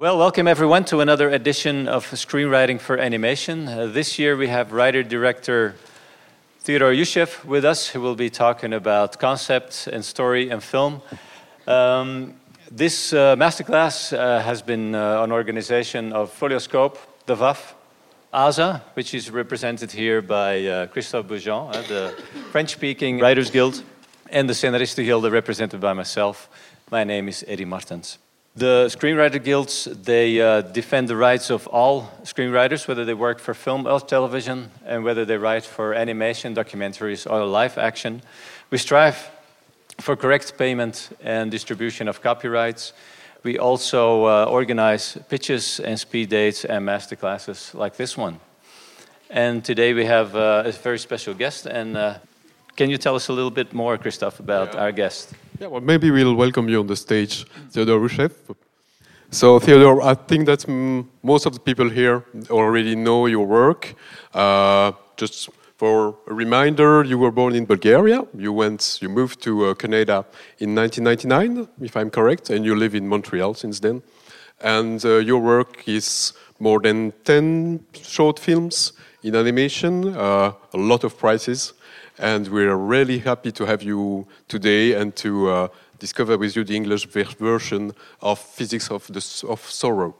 Well, welcome everyone to another edition of Screenwriting for Animation. Uh, this year we have writer director Theodore Ushev with us, who will be talking about concept and story and film. Um, this uh, masterclass uh, has been uh, an organization of Folioscope, the VAF, ASA, which is represented here by uh, Christophe Boujon, uh, the French-speaking Writers Guild, and the Scenaristen Guild, represented by myself. My name is Eddie Martens. The screenwriter guilds, they uh, defend the rights of all screenwriters, whether they work for film or television, and whether they write for animation, documentaries, or live action. We strive for correct payment and distribution of copyrights. We also uh, organize pitches and speed dates and masterclasses like this one. And today we have uh, a very special guest. And uh, can you tell us a little bit more, Christoph, about Yeah. our guest? Yeah, well, maybe we'll welcome you on the stage, Theodore Ushev. So, Theodore, I think that most of the people here already know your work. Uh, just for a reminder, you were born in Bulgaria. You went, you moved to uh, Canada in 1999, if I'm correct, and you live in Montreal since then. And uh, your work is more than 10 short films in animation, uh, a lot of prizes and we're really happy to have you today and to uh, discover with you the English version of Physics of, the, of Sorrow.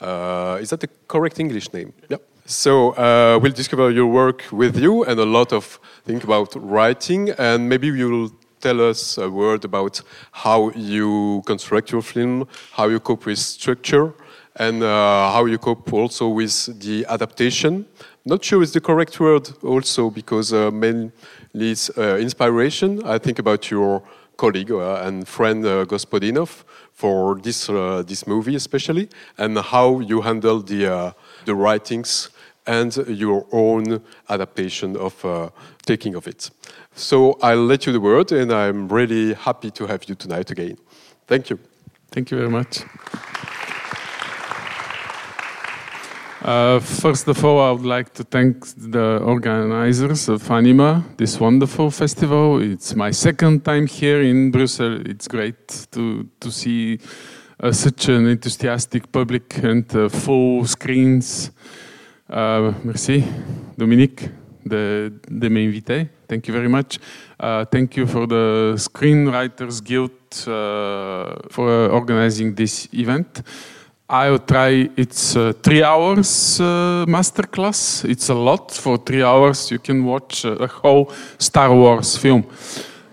Uh, is that the correct English name? Yeah. So uh, we'll discover your work with you and a lot of think about writing, and maybe you'll tell us a word about how you construct your film, how you cope with structure, and uh, how you cope also with the adaptation. Not sure it's the correct word also because uh, mainly it's uh, inspiration. I think about your colleague uh, and friend uh, Gospodinov for this uh, this movie especially, and how you handle the uh, the writings and your own adaptation of uh, taking of it. So I'll let you the word, and I'm really happy to have you tonight again. Thank you. Thank you very much. Uh, first of all, I would like to thank the organizers of Anima, this wonderful festival. It's my second time here in Brussels. It's great to, to see uh, such an enthusiastic public and uh, full screens. Uh, merci, Dominique, de, de m'inviter. Thank you very much. Uh, thank you for the Screenwriters Guild for organizing this event. I'll try. It's uh, three hours uh, masterclass. It's a lot for three hours. You can watch uh, a whole Star Wars film.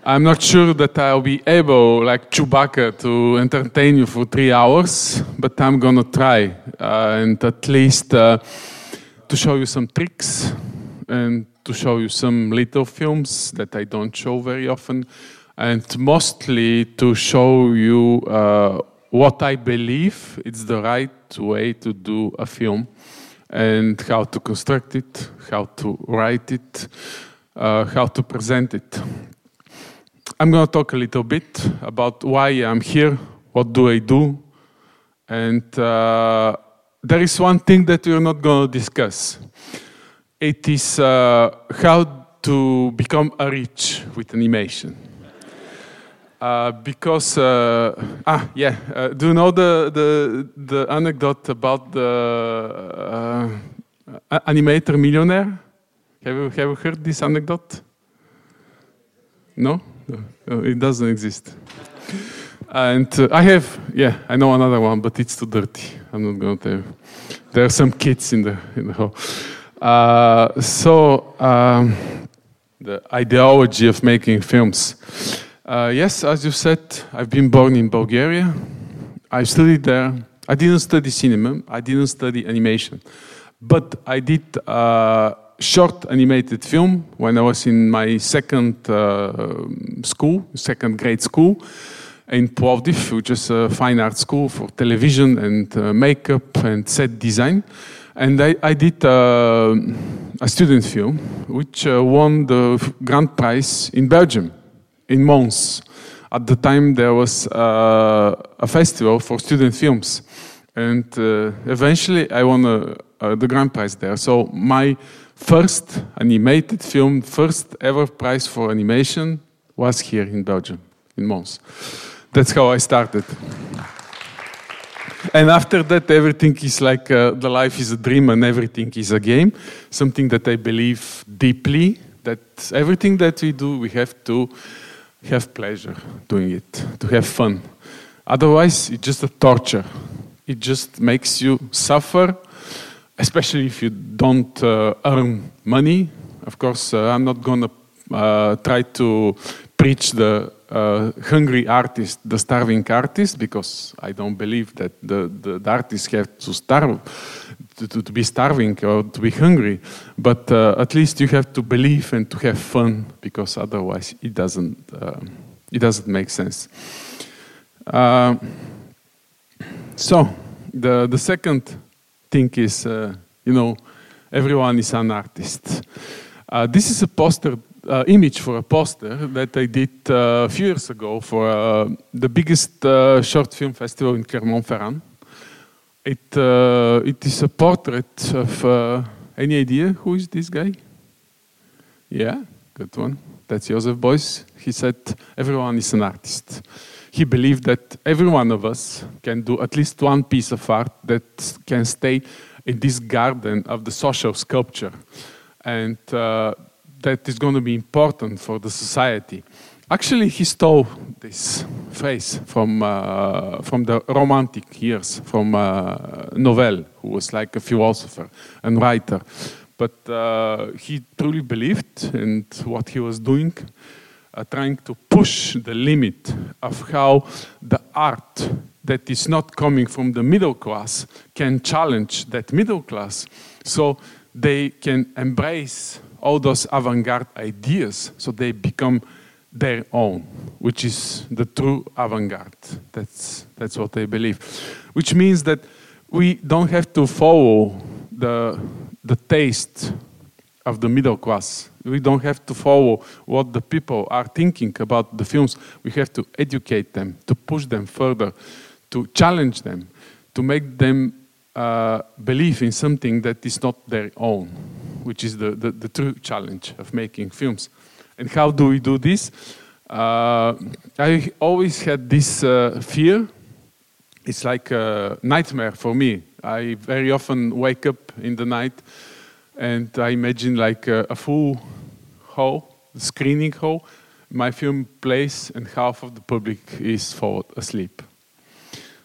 I'm not sure that I'll be able, like Chewbacca, to entertain you for three hours, but I'm gonna try uh, and at least uh, to show you some tricks and to show you some little films that I don't show very often, and mostly to show you uh, what I believe it's the right way to do a film and how to construct it, how to write it, uh, how to present it. I'm going to talk a little bit about why I'm here, what do I do, and uh, there is one thing that we're not going to discuss. It is uh, how to become rich with animation. Uh, because uh, ah yeah, uh, do you know the the the anecdote about the uh, animator millionaire? Have you have you heard this anecdote? No, it doesn't exist. And uh, I have yeah, I know another one, but it's too dirty. I'm not going to tell you. There are some kids in the in the hall. So um, the ideology of making films. Uh, yes, as you said, I've been born in Bulgaria. I studied there. I didn't study cinema. I didn't study animation, but I did a short animated film when I was in my second uh, school, second grade school in Plovdiv, which is a fine art school for television and uh, makeup and set design. And I, I did uh, a student film which uh, won the grand prize in Belgium, in Mons. At the time, there was uh, a festival for student films. And uh, eventually, I won uh, uh, the grand prize there. So, my first animated film, first ever prize for animation, was here in Belgium, in Mons. That's how I started. and after that, everything is like uh, the life is a dream and everything is a game. Something that I believe deeply that everything that we do, we have to have pleasure doing it, to have fun. Otherwise, it's just a torture. It just makes you suffer, especially if you don't uh, earn money. Of course, uh, I'm not going to uh, try to preach the uh, hungry artist, the starving artist, because I don't believe that the, the, the artists have to starve, to, to, be starving or to be hungry. But uh, at least you have to believe and to have fun, because otherwise it doesn't, uh, it doesn't make sense. Uh, so the, the second thing is, uh, you know, everyone is an artist. Uh, this is a poster uh, image for a poster that I did uh, a few years ago for uh, the biggest uh, short film festival in Clermont-Ferrand. It, uh, it is a portrait of, uh, any idea who is this guy? Yeah, good one. That's Joseph Beuys. He said, everyone is an artist. He believed that every one of us can do at least one piece of art that can stay in this garden of the social sculpture. And that is going to be important for the society. Actually, he stole this phrase from, uh, from the Romantic years, from uh, Novalis, who was like a philosopher and writer. But uh, he truly believed in what he was doing, uh, trying to push the limit of how the art that is not coming from the middle class can challenge that middle class so they can embrace all those avant-garde ideas so they become their own, which is the true avant-garde. That's, that's what I believe. Which means that we don't have to follow the, the taste of the middle class. We don't have to follow what the people are thinking about the films. We have to educate them, to push them further, to challenge them, to make them uh, believe in something that is not their own which is the, the, the, true challenge of making films. And how do we do this? Uh, I always had this uh, fear. It's like a nightmare for me. I very often wake up in the night and I imagine like a, a full hall, screening hall. My film plays and half of the public is fall asleep.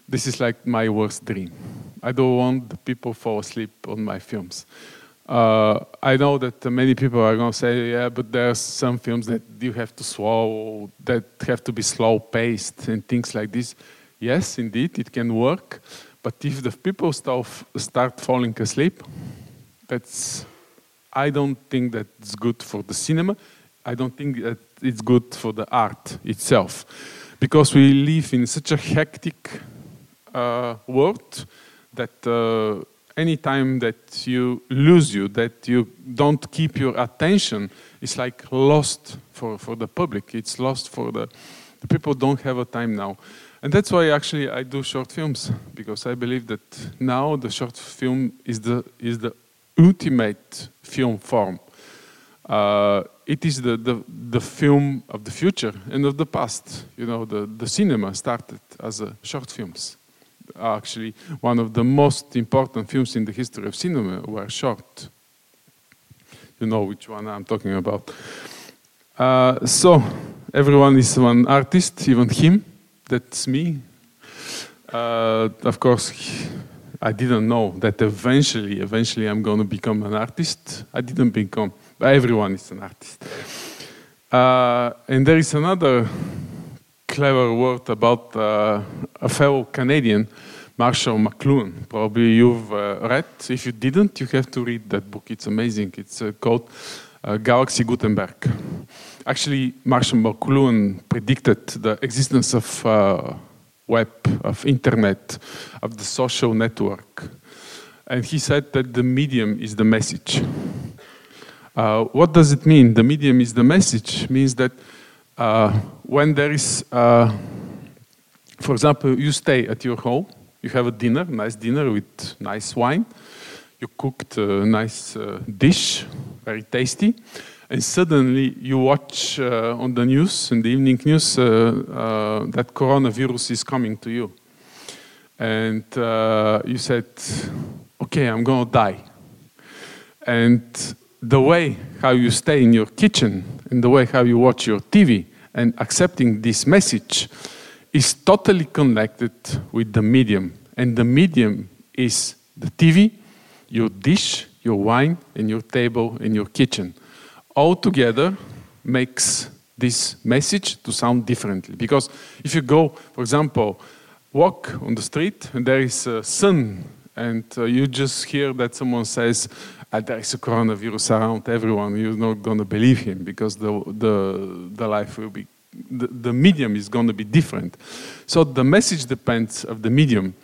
This is like my worst dream. I don't want the people fall asleep on my films. Uh, I know that many people are going to say, yeah, but there's some films that you have to swallow, that have to be slow paced and things like this. Yes, indeed, it can work. But if the people start, start falling asleep, that's, I don't think that's good for the cinema. I don't think that it's good for the art itself. Because we live in such a hectic uh, world that uh, any time that you lose you, that you don't keep your attention, it's like lost for, for the public. It's lost for the, the people don't have a time now. And that's why actually I do short films, because I believe that now the short film is the, is the ultimate film form. Uh, it is the, the, the film of the future and of the past. You know, the, the cinema started as a short films actually one of the most important films in the history of cinema were shot. You know which one I'm talking about. Uh, so, everyone is one artist, even him. That's me. Uh, of course, I didn't know that eventually, eventually I'm going to become an artist. I didn't become, but everyone is an artist. Uh, and there is another clever word about uh, a fellow Canadian, Marshall McLuhan. Probably you've uh, read. If you didn't, you have to read that book. It's amazing. It's uh, called Galaxy Gutenberg. Actually, Marshall McLuhan predicted the existence of web, of internet, of the social network. And he said that the medium is the message. Uh, what does it mean? The medium is the message means that when there is, uh, for example, you stay at your home, you have a dinner, nice dinner with nice wine, you cooked a nice uh, dish, very tasty, and suddenly you watch uh, on the news, in the evening news, uh, uh, that coronavirus is coming to you. and uh, you said, "Okay, I'm gonna die," and the way how you stay in your kitchen and the way how you watch your TV and accepting this message is totally connected with the medium. And the medium is the TV, your dish, your wine, and your table in your kitchen. All together makes this message to sound differently. Because if you go, for example, walk on the street and there is a sun and uh, you just hear that someone says, there is a coronavirus around everyone, you're not going to believe him because the, the, the life will be, the, the medium is going to be different. So the message depends of the medium.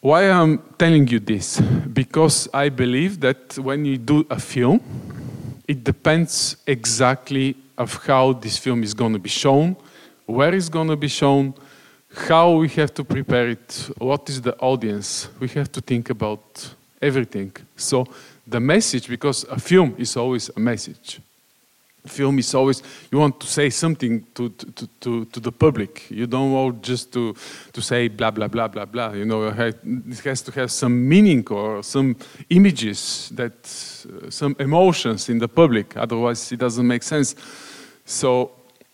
Why I'm telling you this? Because I believe that when you do a film, it depends exactly of how this film is going to be shown, where it's going to be shown, how we have to prepare it, what is the audience. We have to think about everything. So the message, because a film is always a message. Film is always you want to say something to to, to, to the public. You don't want just to to say blah blah blah blah blah. You know, it has to have some meaning or some images that uh, some emotions in the public. Otherwise, it doesn't make sense. So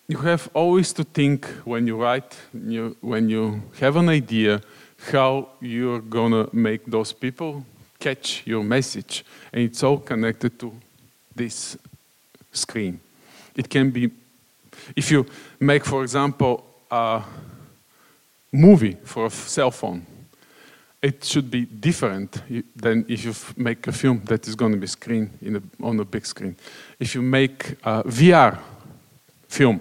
you have always to think when you write, you, when you have an idea, how you're gonna make those people catch your message. And it's all connected to this screen. It can be, if you make, for example, a movie for a cell phone, it should be different than if you make a film that is going to be screen a, on a big screen. If you make a VR film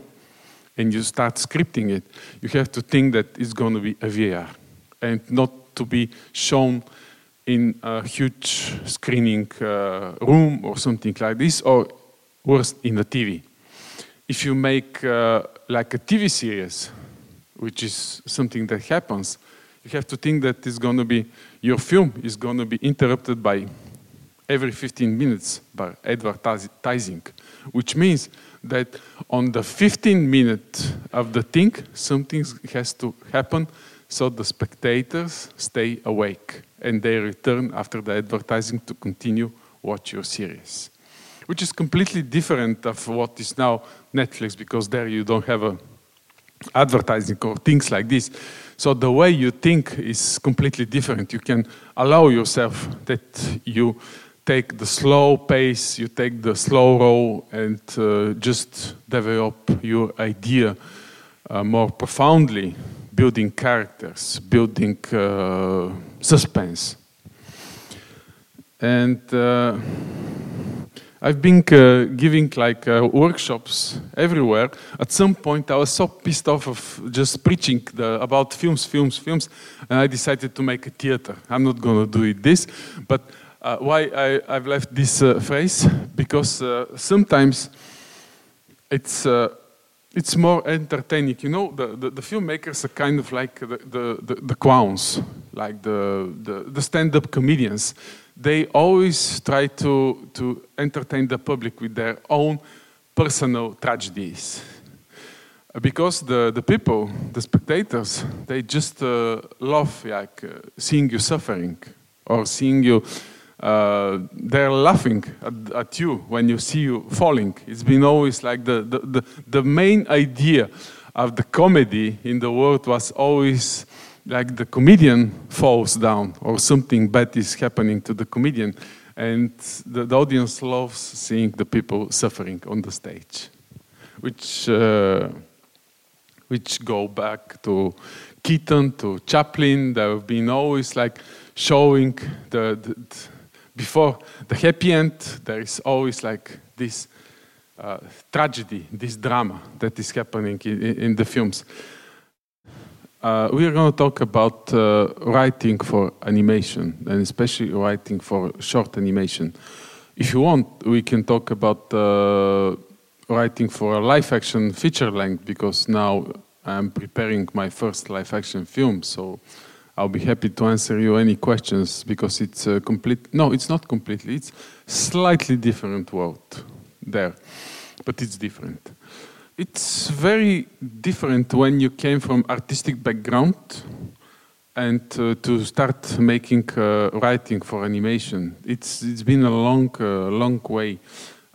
and you start scripting it, you have to think that it's going to be a VR and not to be shown in a huge screening uh, room or something like this, or worse, in the TV. If you make uh, like a TV series, which is something that happens, you have to think that it's going to be your film is going to be interrupted by every 15 minutes by advertising, which means that on the 15 minute of the thing, something has to happen so the spectators stay awake and they return after the advertising to continue watch your series. Which is completely different of what is now Netflix because there you don't have a advertising or things like this. So the way you think is completely different. You can allow yourself that you take the slow pace, you take the slow roll, and uh, just develop your idea uh, more profoundly, building characters, building uh, suspense. And uh, I've been uh, giving like uh, workshops everywhere. At some point, I was so pissed off of just preaching the, about films, films, films, and I decided to make a theater. I'm not going to do it this, but uh, why I, have left this phrase? Because sometimes it's it's more entertaining. You know, the, the, the, filmmakers are kind of like the, the, the, the clowns, like the, the, the stand-up comedians. They always try to, to entertain the public with their own personal tragedies. Because the, the people, the spectators, they just uh, love like, uh, seeing you suffering or seeing you uh, they're laughing at, at, you when you see you falling. It's been always like the, the, the, the, main idea of the comedy in the world was always like the comedian falls down or something bad is happening to the comedian. And the, the audience loves seeing the people suffering on the stage, which, uh, which go back to Keaton, to Chaplin. There have been always like showing the, the before the happy end, there is always like this uh, tragedy, this drama that is happening in, in the films. Uh, we are going to talk about uh, writing for animation, and especially writing for short animation. If you want, we can talk about uh, writing for a live action feature length, because now I'm preparing my first live action film, so I'll be happy to answer you any questions because it's a complete, no, it's not completely, it's slightly different world there, but it's different. It's very different when you came from artistic background and uh, to start making uh, writing for animation. It's it's been a long uh, long way.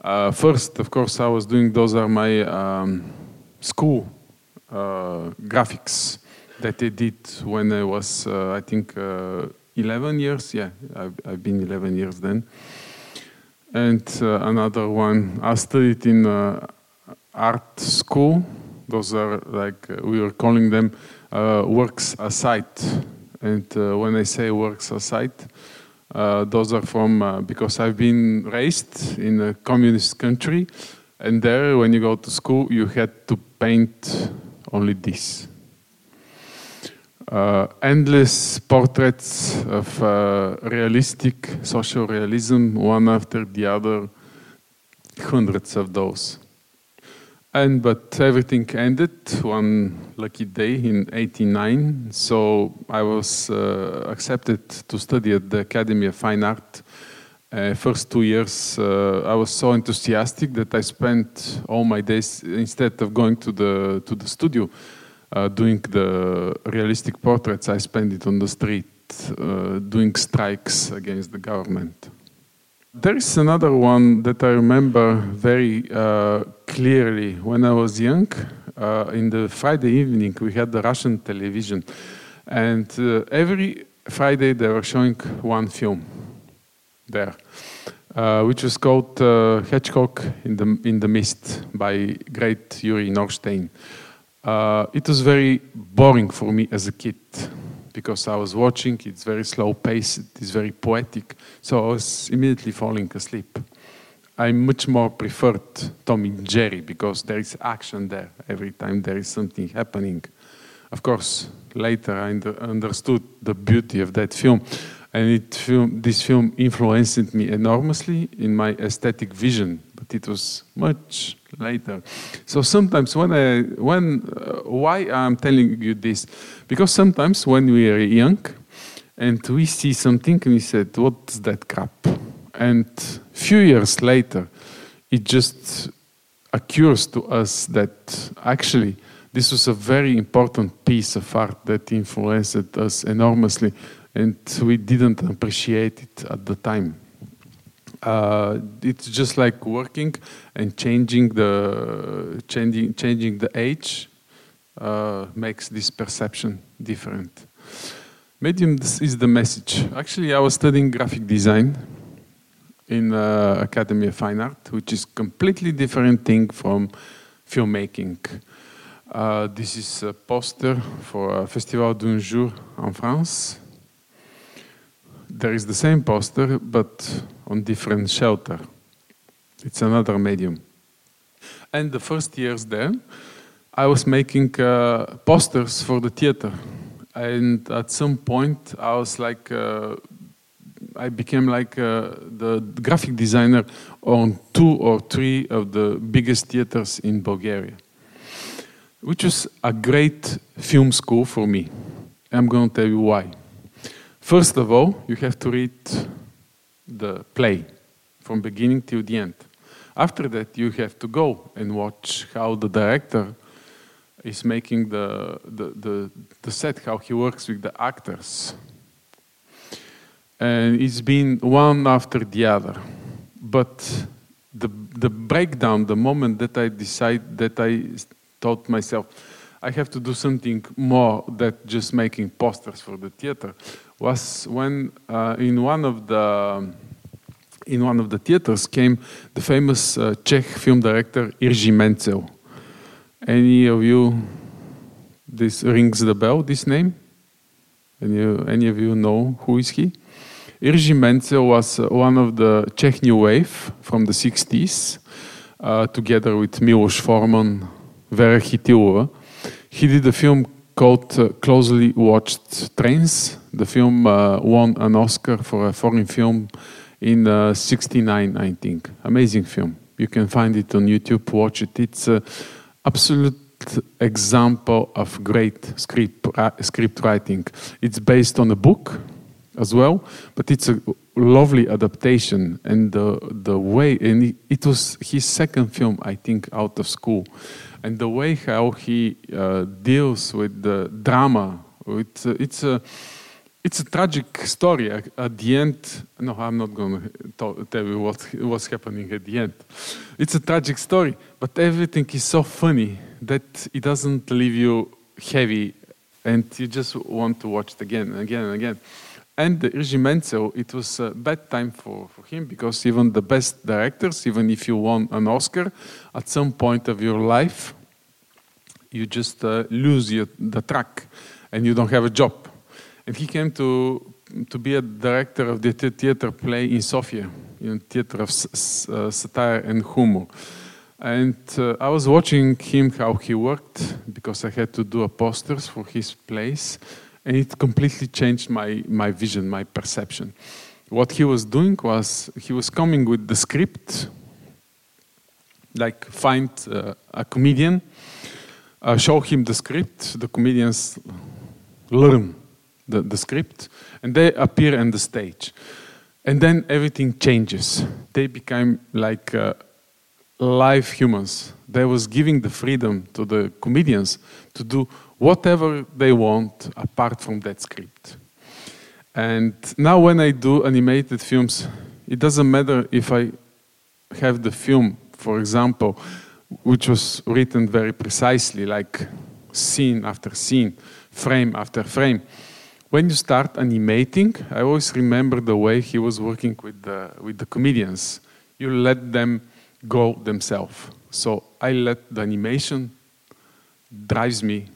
Uh, first, of course, I was doing those are my um, school uh, graphics that I did when I was uh, I think 11 years. Yeah, I've, I've, been 11 years then. And another one I studied in art school. Those are like we were calling them uh, works aside. And uh, when I say works aside, uh, those are from because I've been raised in a communist country, and there, when you go to school, you had to paint only this. Uh, endless portraits of uh, realistic social realism, one after the other, hundreds of those. And but everything ended one lucky day in '89. So I was uh, accepted to study at the Academy of Fine Art. Uh, first two years, uh, I was so enthusiastic that I spent all my days instead of going to the to the studio, uh, doing the realistic portraits. I spent it on the street, uh, doing strikes against the government. There is another one that I remember very uh, clearly. When I was young, uh, in the Friday evening, we had the Russian television, and uh, every Friday they were showing one film there, uh, which was called uh, Hedgehog in the in the Mist by great Yuri Norstein. Uh, it was very boring for me as a kid because I was watching, it's very slow paced, it's very poetic, so I was immediately falling asleep. I much more preferred Tom and Jerry because there is action there every time there is something happening. Of course, later I understood the beauty of that film, and it film, this film influenced me enormously in my aesthetic vision. But it was much later. So sometimes when I when uh, why I'm telling you this because sometimes when we are young and we see something and we said what's that crap and few years later it just occurs to us that actually this was a very important piece of art that influenced us enormously and we didn't appreciate it at the time. Uh, it's just like working and changing the changing changing the age uh, makes this perception different. Medium is the message. Actually, I was studying graphic design in uh, Academy of Fine Art, which is completely different thing from filmmaking. Uh, this is a poster for a Festival d'un jour in France there is the same poster, but on different shelter. It's another medium. And the first years there, I was making uh, posters for the theater. And at some point, I was like, uh, I became like uh, the graphic designer on two or three of the biggest theaters in Bulgaria, which was a great film school for me. I'm going to tell you why. First of all, you have to read the play from beginning till the end. After that, you have to go and watch how the director is making the, the, the, the set, how he works with the actors. And it's been one after the other. But the, the breakdown, the moment that I decide that I thought myself, I have to do something more than just making posters for the theater was when uh, in one of the in one of the theaters came the famous uh, Czech film director Jiří Menzel. Any of you, this rings the bell, this name? Any, any of you know who is he? Jiří Menzel was uh, one of the Czech New Wave from the 60s, uh, together with Milos Forman, Vera Chytilova. He did a film called uh, Closely Watched Trains. The film uh, won an Oscar for a foreign film in uh, 69, I think. Amazing film. You can find it on YouTube, watch it. It's an absolute example of great script, script writing. It's based on a book as well, but it's a lovely adaptation. And the, the way, and it was his second film, I think, out of school and the way how he uh, deals with the drama It's it's a, it's a tragic story. At the end, no, I'm not going to tell you what was happening at the end. It's a tragic story, but everything is so funny that it doesn't leave you heavy and you just want to watch it again and again and again. And Menzel, it was a bad time for, for him because even the best directors, even if you won an Oscar, at some point of your life, you just uh, lose your, the track and you don't have a job. And he came to, to be a director of the theater play in Sofia, in theater of uh, satire and humor. And uh, I was watching him how he worked because I had to do a posters for his plays and it completely changed my, my vision, my perception. What he was doing was he was coming with the script, like find uh, a comedian, uh, show him the script, the comedians learn the, the script, and they appear on the stage. And then everything changes. They become like uh, live humans. They was giving the freedom to the comedians to do whatever they want apart from that script. And now when I do animated films, it doesn't matter if I have the film, for example, which was written very precisely, like scene after scene, frame after frame. When you start animating, I always remember the way he was working with the, with the comedians. You let them go themselves. So I let the animation drives me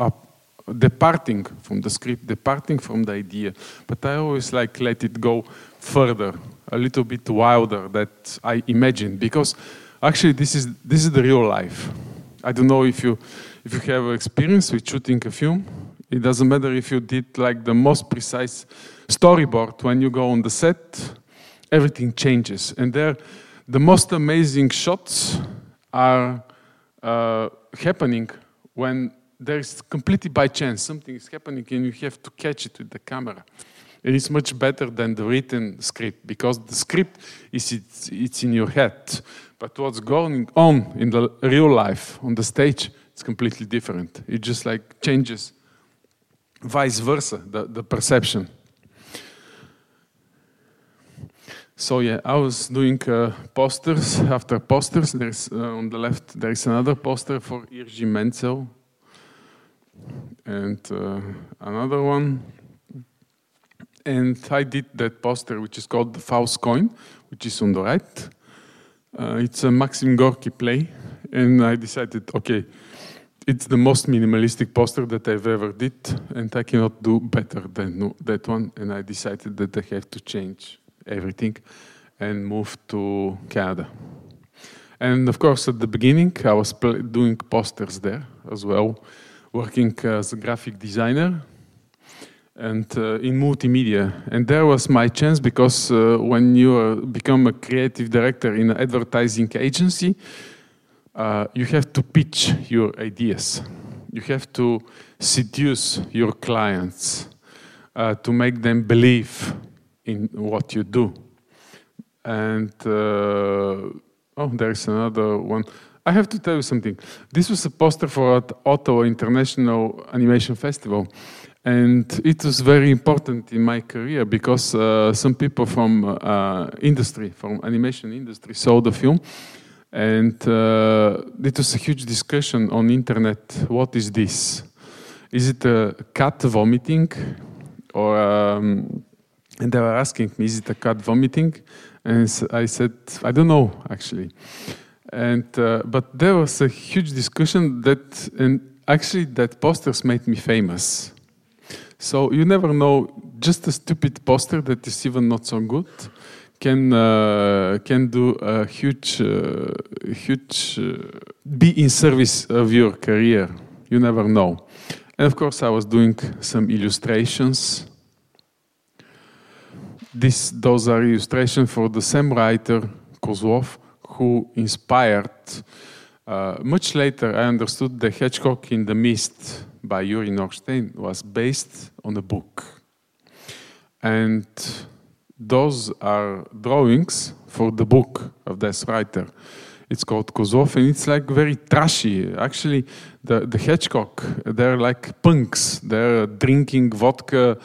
up, departing from the script, departing from the idea. But I always like let it go further, a little bit wilder that I imagine, because actually this is this is the real life. I don't know if you if you have experience with shooting a film. It doesn't matter if you did like the most precise storyboard. When you go on the set, everything changes, and there, the most amazing shots are uh, happening when there is completely by chance something is happening and you have to catch it with the camera. It is much better than the written script because the script is it's, it's in your head, but what's going on in the real life on the stage it's completely different. It just like changes, vice versa, the, the perception. So yeah, I was doing uh, posters after posters. There's uh, on the left there is another poster for Jiří Menzel, and uh, another one. And I did that poster, which is called the Faust coin, which is on the right. Uh, it's a Maxim Gorky play, and I decided, okay, it's the most minimalistic poster that I've ever did, and I cannot do better than that one. And I decided that I have to change everything and move to Canada. And of course, at the beginning, I was doing posters there as well working as a graphic designer and uh, in multimedia. And there was my chance because uh, when you uh, become a creative director in an advertising agency, uh, you have to pitch your ideas. You have to seduce your clients uh, to make them believe in what you do. And uh, oh, there's another one. I have to tell you something. This was a poster for at Ottawa International Animation Festival. And it was very important in my career because uh, some people from uh, industry, from animation industry, saw the film. And uh, it was a huge discussion on internet. What is this? Is it a cat vomiting? Or, um, and they were asking me, is it a cat vomiting? And I said, I don't know, actually. And uh, but there was a huge discussion that, and actually, that posters made me famous. So you never know. Just a stupid poster that is even not so good can uh, can do a huge, uh, huge uh, be in service of your career. You never know. And of course, I was doing some illustrations. This, those are illustrations for the same writer, Kozlov, who inspired. Uh, much later, I understood the Hedgehog in the Mist by Yuri Norstein was based on a book. And those are drawings for the book of this writer. It's called Kozlov, and it's like very trashy. Actually, the the Hedgehog, they're like punks. They're drinking vodka,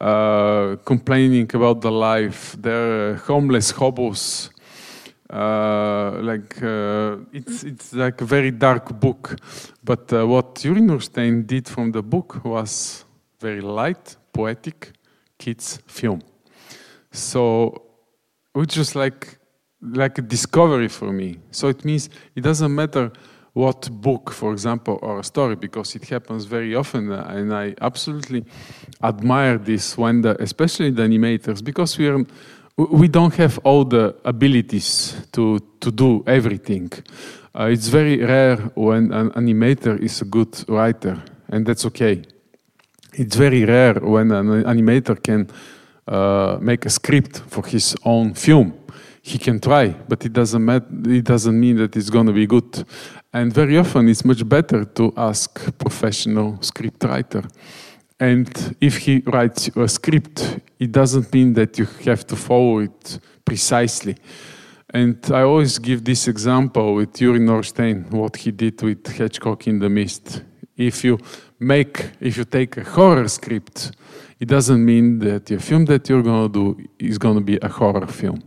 uh, complaining about the life. They're homeless hobos. Uh, like uh, it's it's like a very dark book, but uh, what Yuri Norstein did from the book was very light, poetic, kids film. So, which was like like a discovery for me. So it means it doesn't matter what book, for example, or a story, because it happens very often, and I absolutely admire this when the, especially the animators, because we are we don't have all the abilities to to do everything. Uh, it's very rare when an animator is a good writer, and that's okay. It's very rare when an animator can uh, make a script for his own film. He can try, but it doesn't matter. It doesn't mean that it's going to be good. And very often, it's much better to ask professional script writer. And if he writes a script, it doesn't mean that you have to follow it precisely. And I always give this example with Yuri Norstein, what he did with Hedgehog in the Mist. If you make, if you take a horror script, it doesn't mean that your film that you're going to do is going to be a horror film.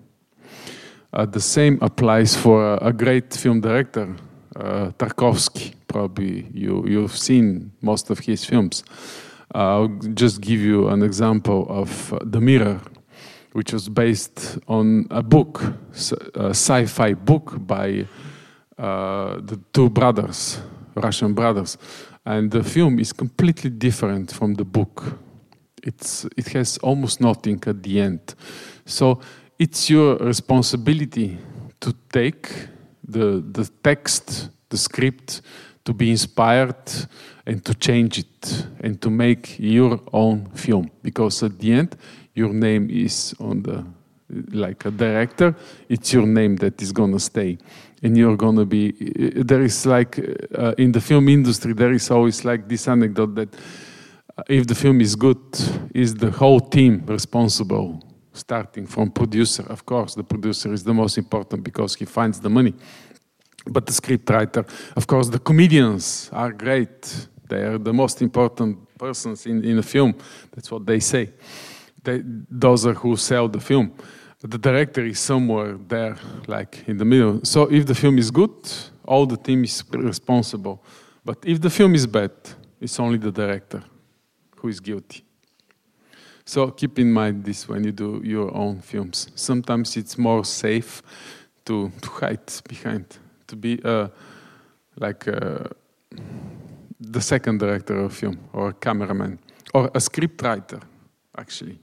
Uh, the same applies for a, a great film director, uh, Tarkovsky. Probably you, you've seen most of his films. I'll just give you an example of uh, The Mirror, which was based on a book, a sci fi book by uh, the two brothers, Russian brothers. And the film is completely different from the book. It's, it has almost nothing at the end. So it's your responsibility to take the, the text, the script, to be inspired and to change it and to make your own film. Because at the end, your name is on the, like a director, it's your name that is gonna stay. And you're gonna be, there is like, uh, in the film industry, there is always like this anecdote that if the film is good, is the whole team responsible starting from producer. Of course, the producer is the most important because he finds the money. But the scriptwriter, of course, the comedians are great. They are the most important persons in, in a film. That's what they say. They, those are who sell the film. The director is somewhere there, like in the middle. So if the film is good, all the team is responsible. But if the film is bad, it's only the director who is guilty. So keep in mind this when you do your own films. Sometimes it's more safe to, to hide behind, to be uh, like uh, the second director of film or a cameraman or a script writer, actually.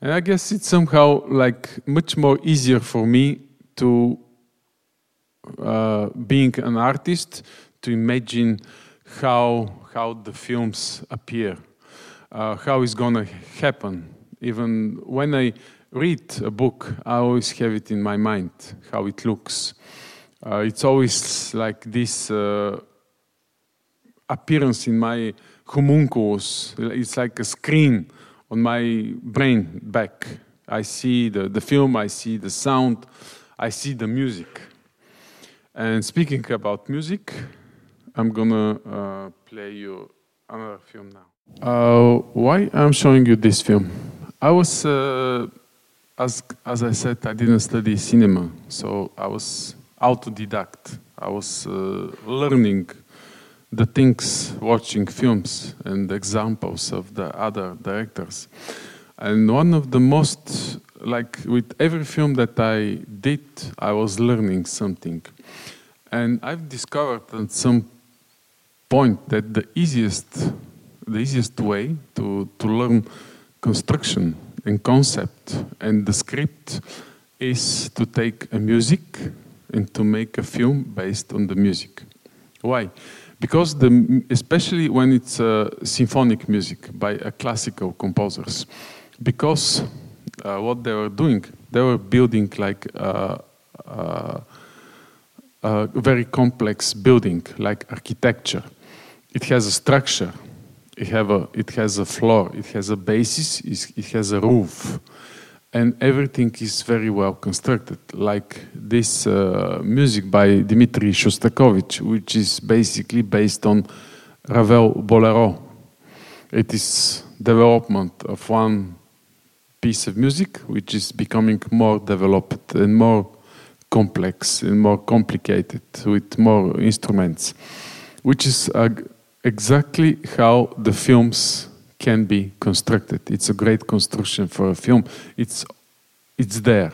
And I guess it's somehow like much more easier for me to uh, being an artist to imagine how how the films appear uh, how it's going to happen. Even when I read a book, I always have it in my mind, how it looks. Uh, it's always like this uh, appearance in my homunculus. It's like a screen on my brain back. I see the, the film, I see the sound, I see the music. And speaking about music, I'm gonna uh, play you another film now. Uh, why I'm showing you this film? I was, uh, as, as I said, I didn't study cinema, so I was autodidact. I was uh, learning the things, watching films and examples of the other directors. And one of the most, like with every film that I did, I was learning something. And I've discovered at some point that the easiest the easiest way to, to learn construction and concept and the script is to take a music and to make a film based on the music. Why? Because the, especially when it's uh, symphonic music by a classical composers, because uh, what they were doing, they were building like a, a, a very complex building, like architecture. It has a structure, it, have a, it has a floor, it has a basis, it has a roof. and everything is very well constructed. Like this uh, music by Dmitri Shostakovich, which is basically based on Ravel Bolero. It is development of one piece of music, which is becoming more developed and more complex and more complicated with more instruments, which is uh, exactly how the films can be constructed. It's a great construction for a film. It's it's there,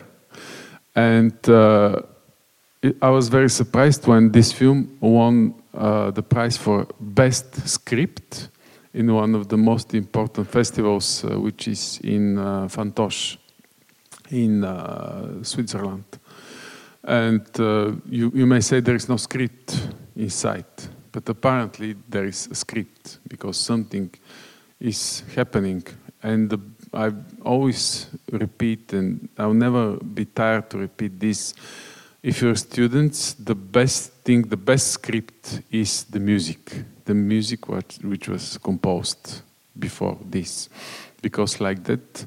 and uh, I was very surprised when this film won uh, the prize for best script in one of the most important festivals, uh, which is in uh, Fantoche in uh, Switzerland. And uh, you, you may say there is no script inside, but apparently there is a script because something is happening. And the, I always repeat, and I'll never be tired to repeat this. If you're students, the best thing, the best script is the music, the music which was composed before this, because like that,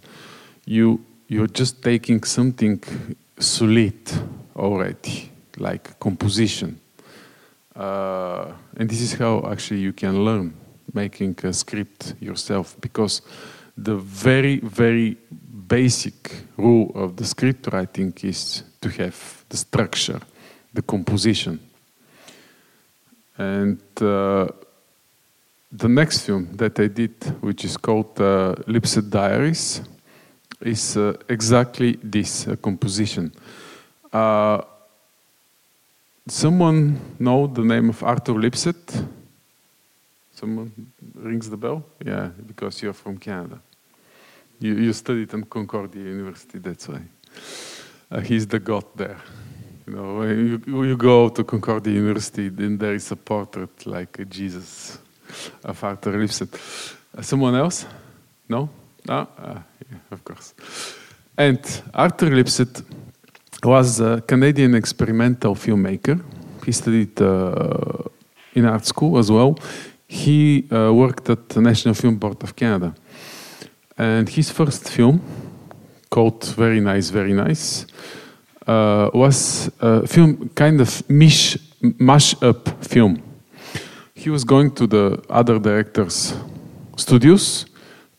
you you're just taking something solid already, like composition, uh, and this is how actually you can learn making a script yourself because the very very basic rule of the script writing is to have the structure the composition. And uh, the next film that i did which is called uh, Lipsett Diaries is uh, exactly this composition. Uh, someone know the name of Arthur Lipsett Someone rings the bell? Yeah, because you're from Canada. You, you studied at Concordia University, that's why. Uh, he's the god there. You know, when you, you go to Concordia University, then there is a portrait like Jesus of Arthur Lipsett. Uh, someone else? No? No? Ah, yeah, of course. And Arthur Lipsett was a Canadian experimental filmmaker. He studied uh, in art school as well he uh, worked at the National Film Board of Canada. And his first film, called Very Nice, Very Nice, uh, was a film, kind of mish, mash-up film. He was going to the other directors' studios,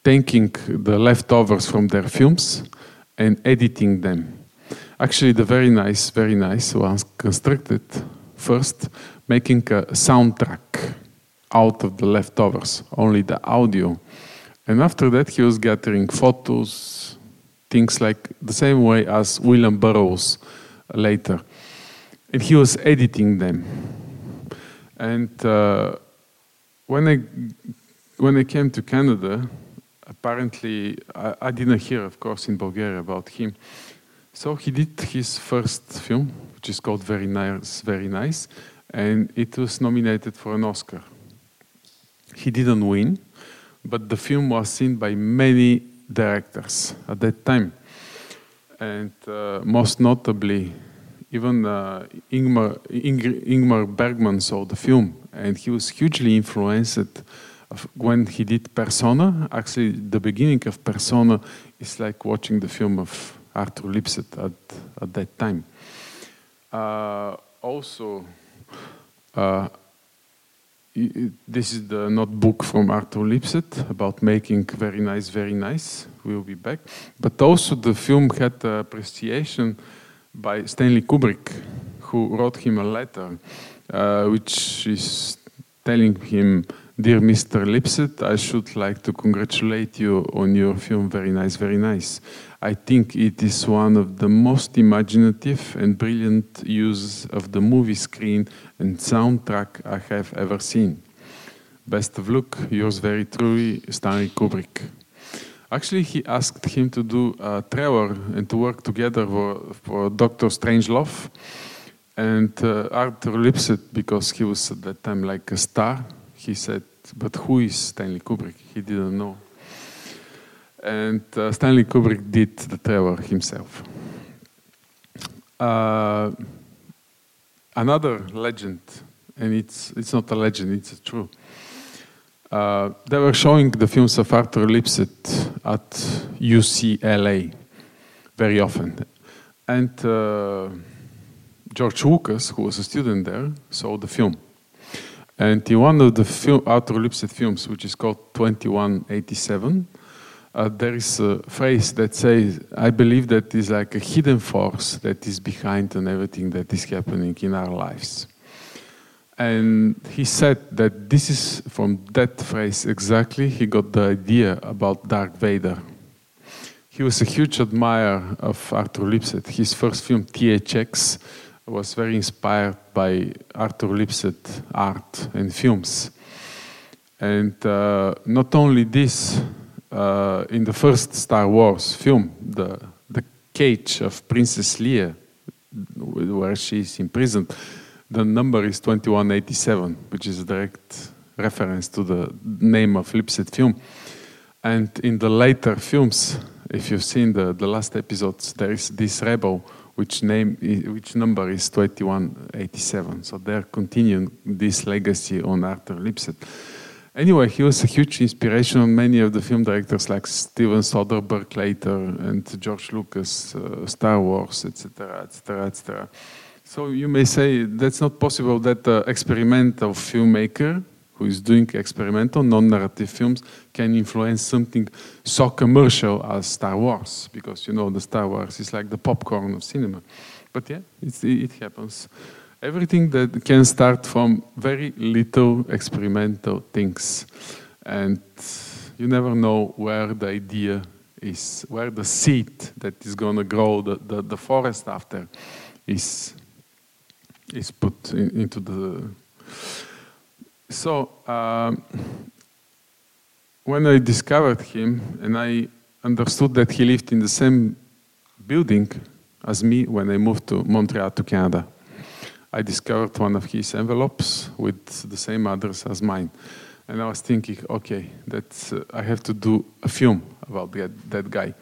taking the leftovers from their films and editing them. Actually, the Very Nice, Very Nice was constructed first, making a soundtrack out of the leftovers, only the audio. And after that, he was gathering photos, things like the same way as William Burroughs later. And he was editing them. And uh, when I when I came to Canada, apparently I, I, didn't hear, of course, in Bulgaria about him. So he did his first film, which is called Very Nice, Very Nice, and it was nominated for an Oscar. He didn't win, but the film was seen by many directors at that time. And uh, most notably, even uh, Ingmar, Ing- Ingmar Bergman saw the film, and he was hugely influenced when he did Persona. Actually, the beginning of Persona is like watching the film of Arthur Lipsett at, at that time. Uh, also, uh, this is the notebook from Arthur Lipsett about making very nice, very nice. We'll be back. But also the film had appreciation by Stanley Kubrick, who wrote him a letter, uh, which is telling him, Dear Mr. Lipsett, I should like to congratulate you on your film Very Nice, Very Nice. I think it is one of the most imaginative and brilliant uses of the movie screen and soundtrack I have ever seen. Best of luck, yours very truly, Stanley Kubrick. Actually, he asked him to do a trailer and to work together for, for Doctor Strangelove. And uh, Arthur Lipsett, because he was at that time like a star, he said, But who is Stanley Kubrick? He didn't know and uh, Stanley Kubrick did the trailer himself. Uh, another legend, and it's it's not a legend; it's true. Uh, they were showing the films of Arthur Lipsett at UCLA, very often. And uh, George Lucas, who was a student there, saw the film. And in one of the film, Arthur Lipsett films, which is called 2187, uh, there is a phrase that says, I believe that is like a hidden force that is behind on everything that is happening in our lives. And he said that this is from that phrase exactly he got the idea about Darth Vader. He was a huge admirer of Arthur Lipsett. His first film, THX, was very inspired by Arthur Lipsett art and films. And uh, not only this, uh, in the first Star Wars film, the, the cage of Princess Leia, where she's imprisoned, the number is 2187, which is a direct reference to the name of Lipsett film. And in the later films, if you've seen the, the last episodes, there is this rebel which name which number is 2187. So they're continuing this legacy on Arthur Lipsett. Anyway, he was a huge inspiration on many of the film directors like Steven Soderbergh later and George Lucas, uh, Star Wars, etc., etc., etc. So you may say that's not possible that the experimental filmmaker who is doing experimental non-narrative films can influence something so commercial as Star Wars, because you know the Star Wars is like the popcorn of cinema. But yeah, it happens. Everything that can start from very little experimental things, and you never know where the idea is, where the seed that is going to grow the, the, the, forest after is is put in, into the. So um, when I discovered him and I understood that he lived in the same building as me when I moved to Montreal to Canada, I discovered one of his envelopes with the same address as mine. And I was thinking, okay, that's, uh, I have to do a film about that, that guy.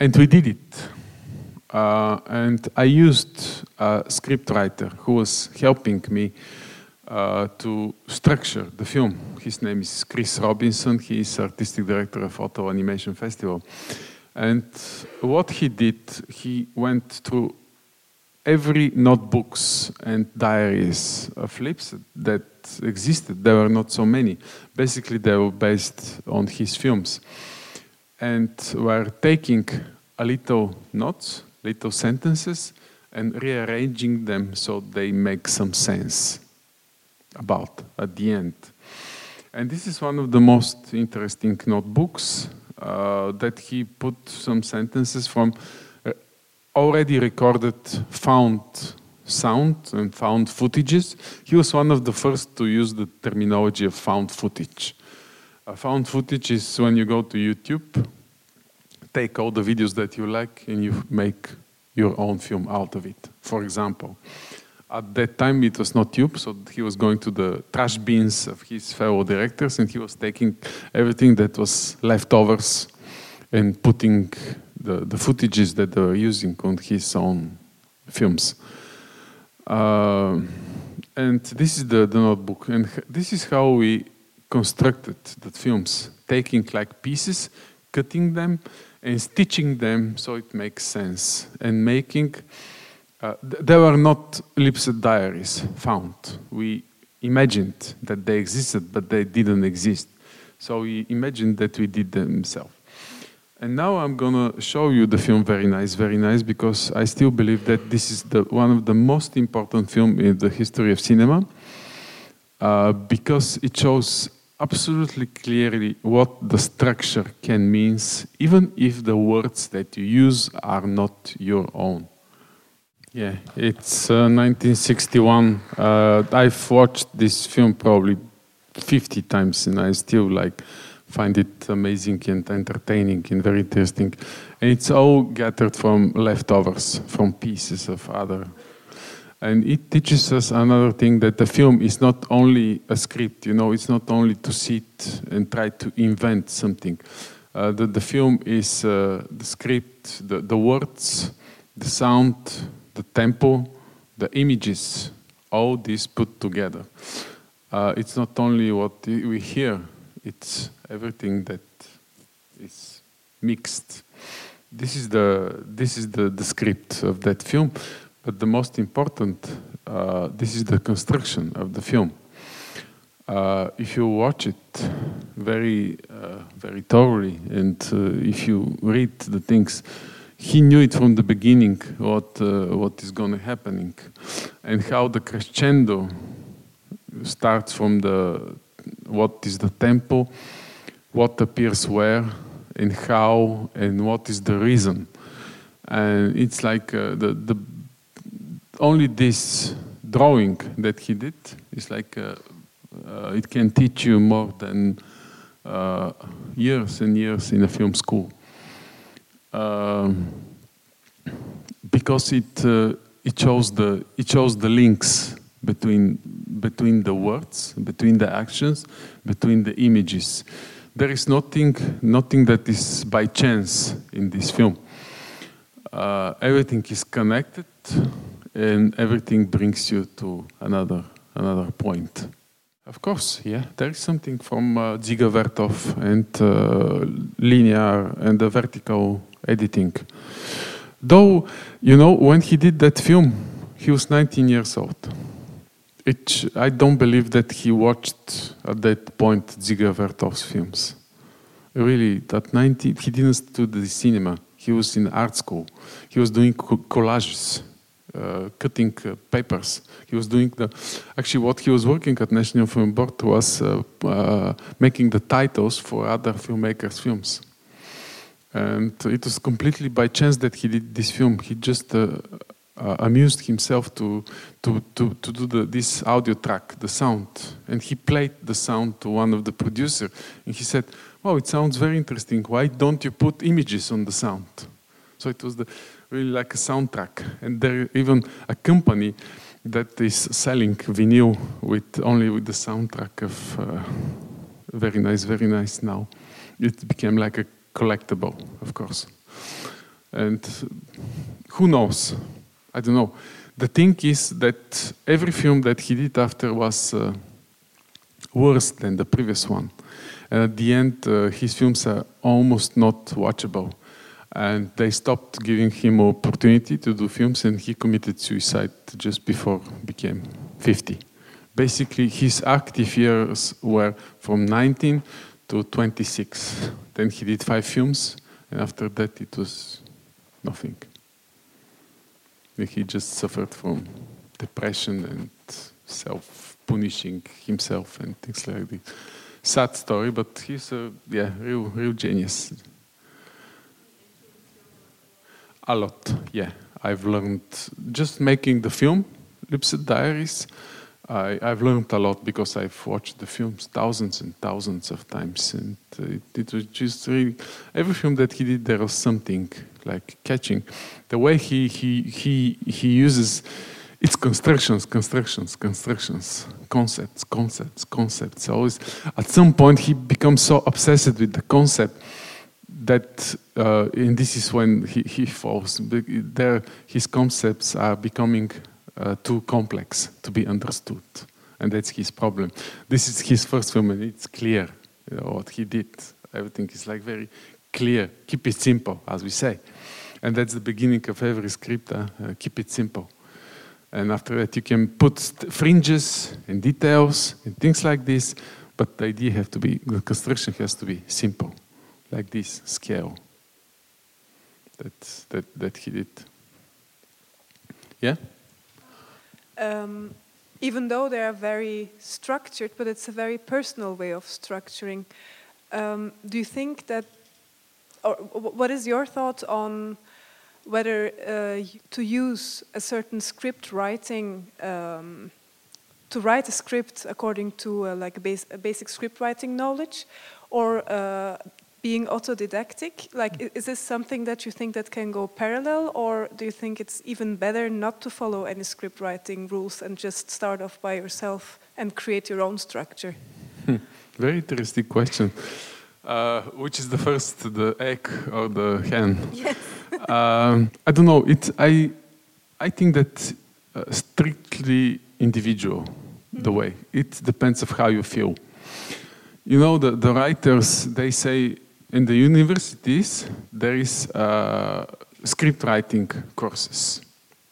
And we did it. Uh, and I used a scriptwriter who was helping me uh, to structure the film. His name is Chris Robinson. He is artistic director of Ottawa Animation Festival. And what he did, he went through every notebooks and diaries of Lips that existed. There were not so many. Basically, they were based on his films. And were taking a little notes, little sentences, and rearranging them so they make some sense about at the end. And this is one of the most interesting notebooks uh, that he put some sentences from already recorded found sound and found footages. He was one of the first to use the terminology of found footage. Uh, found footage is when you go to YouTube, take all the videos that you like, and you make your own film out of it. For example, at that time it was not Tube, so he was going to the trash bins of his fellow directors and he was taking everything that was leftovers and putting the, the footages that they were using on his own films. Uh, and this is the, the notebook, and this is how we constructed the films, taking like pieces, cutting them, and stitching them so it makes sense, and making uh, there were not Lipsett diaries found. We imagined that they existed, but they didn't exist. So we imagined that we did them themselves. And now I'm gonna show you the film Very Nice, Very Nice, because I still believe that this is the, one of the most important film in the history of cinema, uh, because it shows absolutely clearly what the structure can mean, even if the words that you use are not your own. Yeah, it's uh, 1961. Uh, I've watched this film probably 50 times, and I still like find it amazing and entertaining and very interesting. And it's all gathered from leftovers, from pieces of other. And it teaches us another thing that the film is not only a script, you know, it's not only to sit and try to invent something. Uh, the, the film is uh, the script, the, the words, the sound, the tempo, the images, all this put together. Uh, it's not only what we hear, it's everything that is mixed. this is the this is the, the script of that film, but the most important uh, this is the construction of the film. Uh, if you watch it very uh, very thoroughly and uh, if you read the things, he knew it from the beginning what uh, what is going to happening, and how the crescendo starts from the what is the tempo, what appears where, and how, and what is the reason. And it's like uh, the the only this drawing that he did is like uh, uh, it can teach you more than uh, years and years in a film school. Um, because it uh, it shows the it shows the links between between the words, between the actions, between the images. There is nothing nothing that is by chance in this film. Uh, everything is connected, and everything brings you to another another point. Of course, yeah, there is something from uh, Dziga Vertov and uh, linear and the vertical editing. Though, you know, when he did that film, he was 19 years old. It, I don't believe that he watched at that point Dziga Vertov's films. Really, at 19, he didn't study the cinema. He was in art school. He was doing collages, uh, cutting uh, papers. He was doing the. Actually, what he was working at National Film Board was uh, uh making the titles for other filmmakers' films. And it was completely by chance that he did this film. He just uh, amused himself to, to, to, to do the, this audio track, the sound. And he played the sound to one of the producers. And he said, Oh, it sounds very interesting. Why don't you put images on the sound? So it was the, really like a soundtrack. And there even a company that is selling vinyl with only with the soundtrack of uh, very nice, very nice now. It became like a collectible, of course. And who knows? I don't know. The thing is that every film that he did after was uh, worse than the previous one. And at the end, uh, his films are almost not watchable. And they stopped giving him opportunity to do films, and he committed suicide just before became 50. Basically, his active years were from 19 to 26. Then he did five films, and after that it was nothing. He just suffered from depression and self-punishing himself and things like that. Sad story, but he's a yeah real real genius. A lot, yeah. I've learned just making the film, Lipsett Diaries. I, have learned a lot because I've watched the films thousands and thousands of times, and it, it, was just really every film that he did there was something like catching. The way he he he he uses it's constructions, constructions, constructions, concepts, concepts, concepts. Always at some point he becomes so obsessed with the concept that uh, and this is when he, he falls. There, his concepts are becoming uh, too complex to be understood. And that's his problem. This is his first film, and it's clear you know, what he did. Everything is like very clear. Keep it simple, as we say. And that's the beginning of every script. Uh, uh, keep it simple. And after that, you can put fringes and details and things like this. But the idea have to be, the construction has to be simple, like this scale that, that, that he did. Yeah? um, even though they are very structured, but it's a very personal way of structuring. Um, do you think that, or what is your thought on whether uh, to use a certain script writing, um, to write a script according to uh, like a, base, a, basic script writing knowledge, or uh, being autodidactic? Like, is this something that you think that can go parallel, or do you think it's even better not to follow any script writing rules and just start off by yourself and create your own structure? Hmm. Very interesting question. Uh, which is the first, the egg or the hen? Yes. Um, I don't know. It. I. I think that uh, strictly individual. The mm-hmm. way it depends of how you feel. You know, the, the writers they say in the universities, there is uh, script writing courses.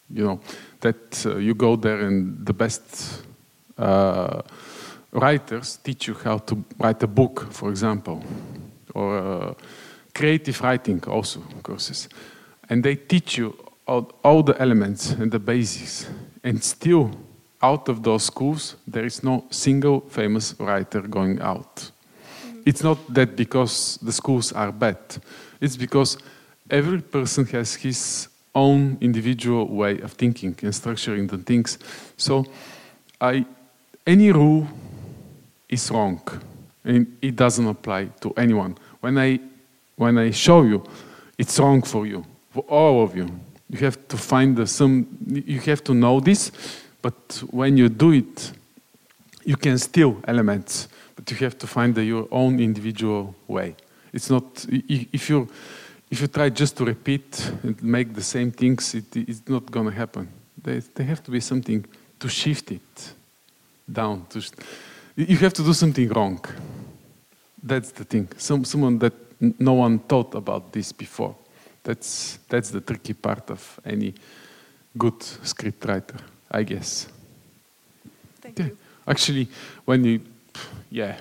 You know, that uh, you go there and the best uh, writers teach you how to write a book, for example, or uh, creative writing also courses. And they teach you all, all the elements and the basics. And still, out of those schools, there is no single famous writer going out. It's not that because the schools are bad, it's because every person has his own individual way of thinking and structuring the things. So, I, any rule is wrong, and it doesn't apply to anyone. When I, when I show you, it's wrong for you, for all of you. You have to find some. You have to know this, but when you do it, you can steal elements, but you have to find your own individual way. It's not if you if you try just to repeat and make the same things, it, it's not going to happen. There, there have to be something to shift it down. To, you have to do something wrong. That's the thing. Some, someone that no one thought about this before. That's, that's the tricky part of any good scriptwriter, I guess. Thank yeah. you. Actually, when you, yeah,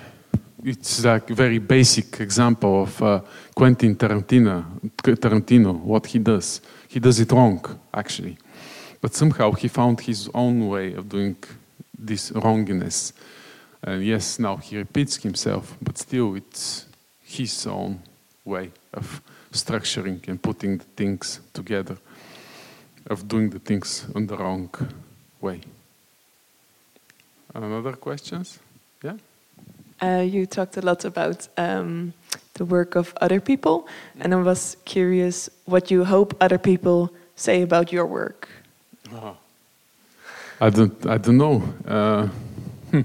it's like a very basic example of uh, Quentin Tarantino, Tarantino, what he does. He does it wrong, actually. But somehow he found his own way of doing this wrongness. And yes, now he repeats himself, but still it's his own way of structuring and putting the things together, of doing the things in the wrong way. Another questions? Yeah? Uh, you talked a lot about um, the work of other people, and I was curious what you hope other people say about your work. Oh. I don't. I don't know. Uh, hmm.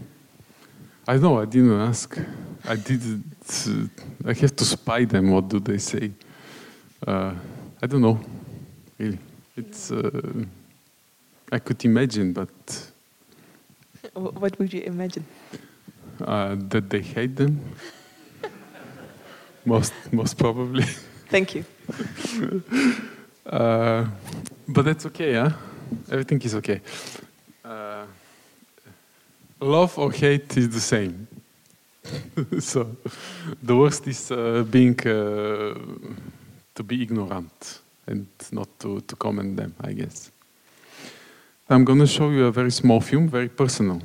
I know. I didn't ask. I didn't. Uh, I have to spy them. What do they say? Uh, I don't know. Really, it's. Uh, I could imagine, but. What would you imagine? Uh, that they hate them. most, most probably. Thank you. uh, but that's okay, huh? Everything is okay. Uh, love or hate is the same. so, the worst is uh, being uh, to be ignorant and not to, to comment them, I guess. I'm going to show you a very small film, very personal.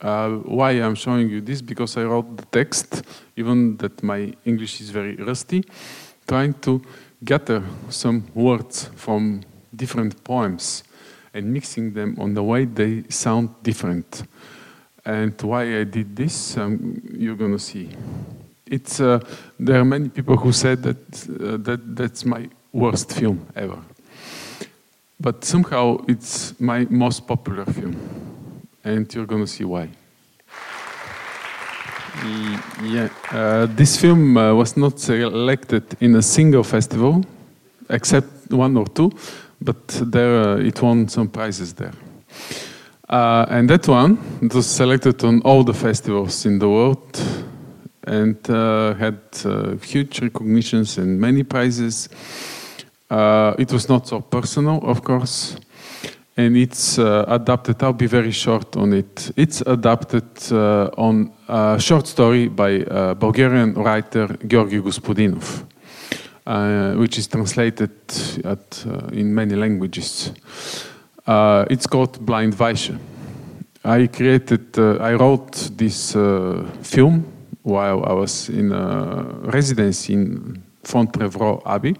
Uh, why I'm showing you this? Because I wrote the text, even that my English is very rusty, trying to gather some words from different poems and mixing them on the way they sound different. And why I did this, um, you're gonna see. It's uh, there are many people who said that uh, that that's my worst film ever, but somehow it's my most popular film and you're going to see why. Yeah, uh, this film uh, was not selected in a single festival, except one or two, but there uh, it won some prizes there. Uh, and that one was selected on all the festivals in the world and uh, had uh, huge recognitions and many prizes. it was not so personal, of course and it's uh, adapted. I'll be very short on it. It's adapted uh, on a short story by uh, Bulgarian writer Georgi Gospodinov, uh, which is translated at, uh, in many languages. Uh, it's called Blind Vaisha. I created, I wrote this film while I was in a residency in Fontevraud Abbey.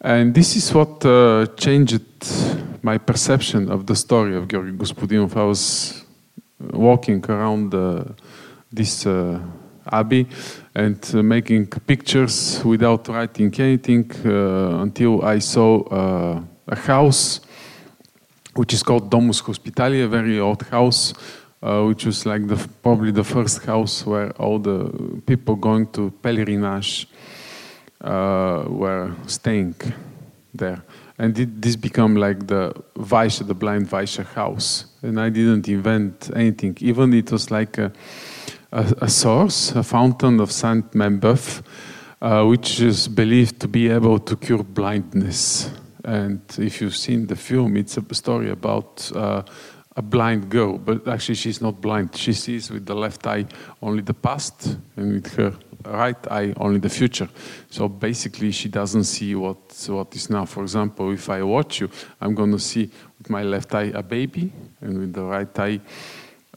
And this is what changed my perception of the story of Georgi Gospodinov. I was walking around uh, this uh, abbey and uh, making pictures without writing anything uh, until I saw uh, a house which is called Domus Hospitali, a very old house, uh, which was like the, probably the first house where all the people going to pelerinage were staying there and it, this become like the Vaisha, the blind Vaisha house. And I didn't invent anything. Even it was like a, a, a source, a fountain of Saint Membeuf, uh, which is believed to be able to cure blindness. And if you've seen the film, it's a story about uh, a blind girl, but actually she's not blind. She sees with the left eye only the past, and with her right eye only the future. So basically, she doesn't see what what is now. For example, if I watch you, I'm going to see with my left eye a baby, and with the right eye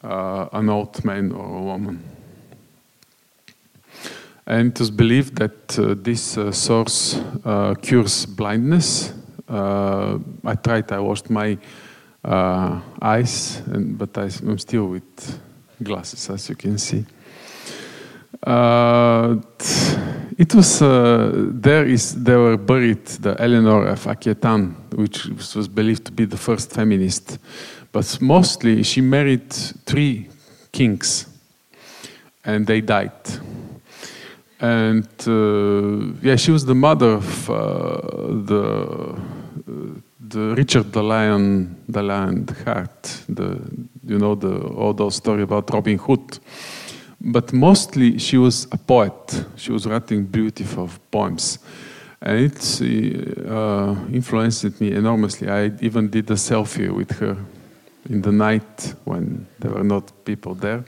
uh, an old man or a woman. And it is believed that uh, this uh, source uh, cures blindness. Uh, I tried. I washed my uh, eyes, and, but I, am still with glasses, as you can see. Uh, it was uh, there is there were buried the Eleanor of Aquitaine, which was believed to be the first feminist, but mostly she married three kings, and they died. And uh, yeah, she was the mother of uh, the the Richard the Lion, the Lion Heart, the you know the all those story about Robin Hood. But mostly she was a poet. She was writing beautiful poems, and it uh, influenced me enormously. I even did a selfie with her in the night when there were not people there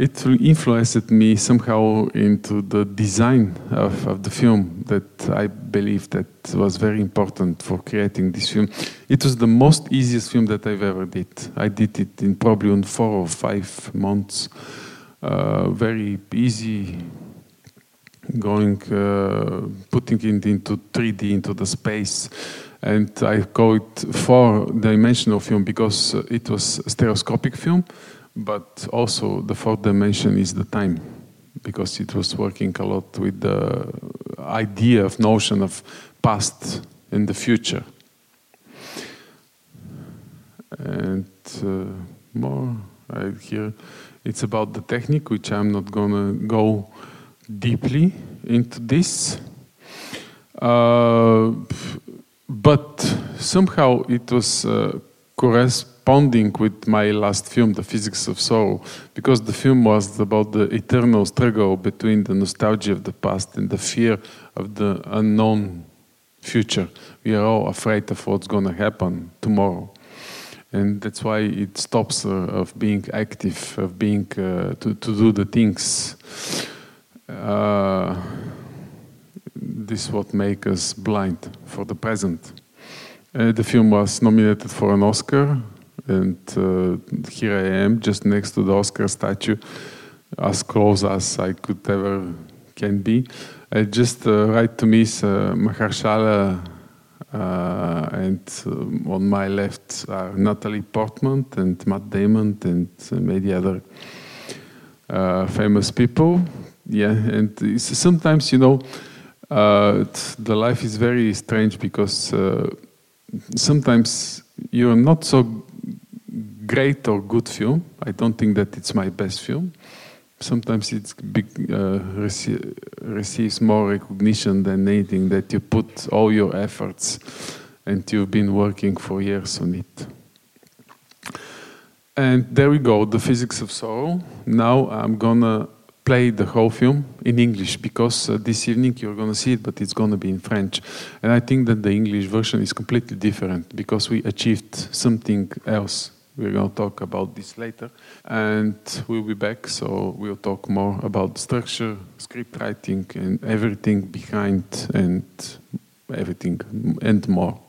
it influenced me somehow into the design of, of, the film that I believe that was very important for creating this film. It was the most easiest film that I've ever did. I did it in probably in four or five months. Uh, very easy going, uh, putting it into 3D, into the space. And I call it four-dimensional film because it was stereoscopic film but also the fourth dimension is the time because it was working a lot with the idea of notion of past and the future. And uh, more right here it's about the technique which i'm not gonna go deeply into this. Uh, but somehow it was uh, corresponding with my last film, The Physics of Sorrow, because the film was about the eternal struggle between the nostalgia of the past and the fear of the unknown future. We are all afraid of what's going to happen tomorrow. And that's why it stops uh, of being active, of being uh, to, to do the things. Uh, this is what makes us blind for the present. Uh, the film was nominated for an Oscar, and uh, here I am, just next to the Oscar statue, as close as I could ever can be. Uh, just right to me is Mahershala, and on my left are Natalie Portman and Matt Damon and many other famous people. Yeah, and sometimes you know. Uh, the life is very strange because uh, sometimes you're not so great or good film. I don't think that it's my best film. Sometimes it uh, rece receives more recognition than anything that you put all your efforts and you've been working for years on it. And there we go, the physics of sorrow. Now I'm gonna play the whole film in English because uh, this evening you're going to see it, but it's going to be in French. And I think that the English version is completely different because we achieved something else. We're going to talk about this later. And we'll be back, so we'll talk more about structure, script writing, and everything behind and everything and more.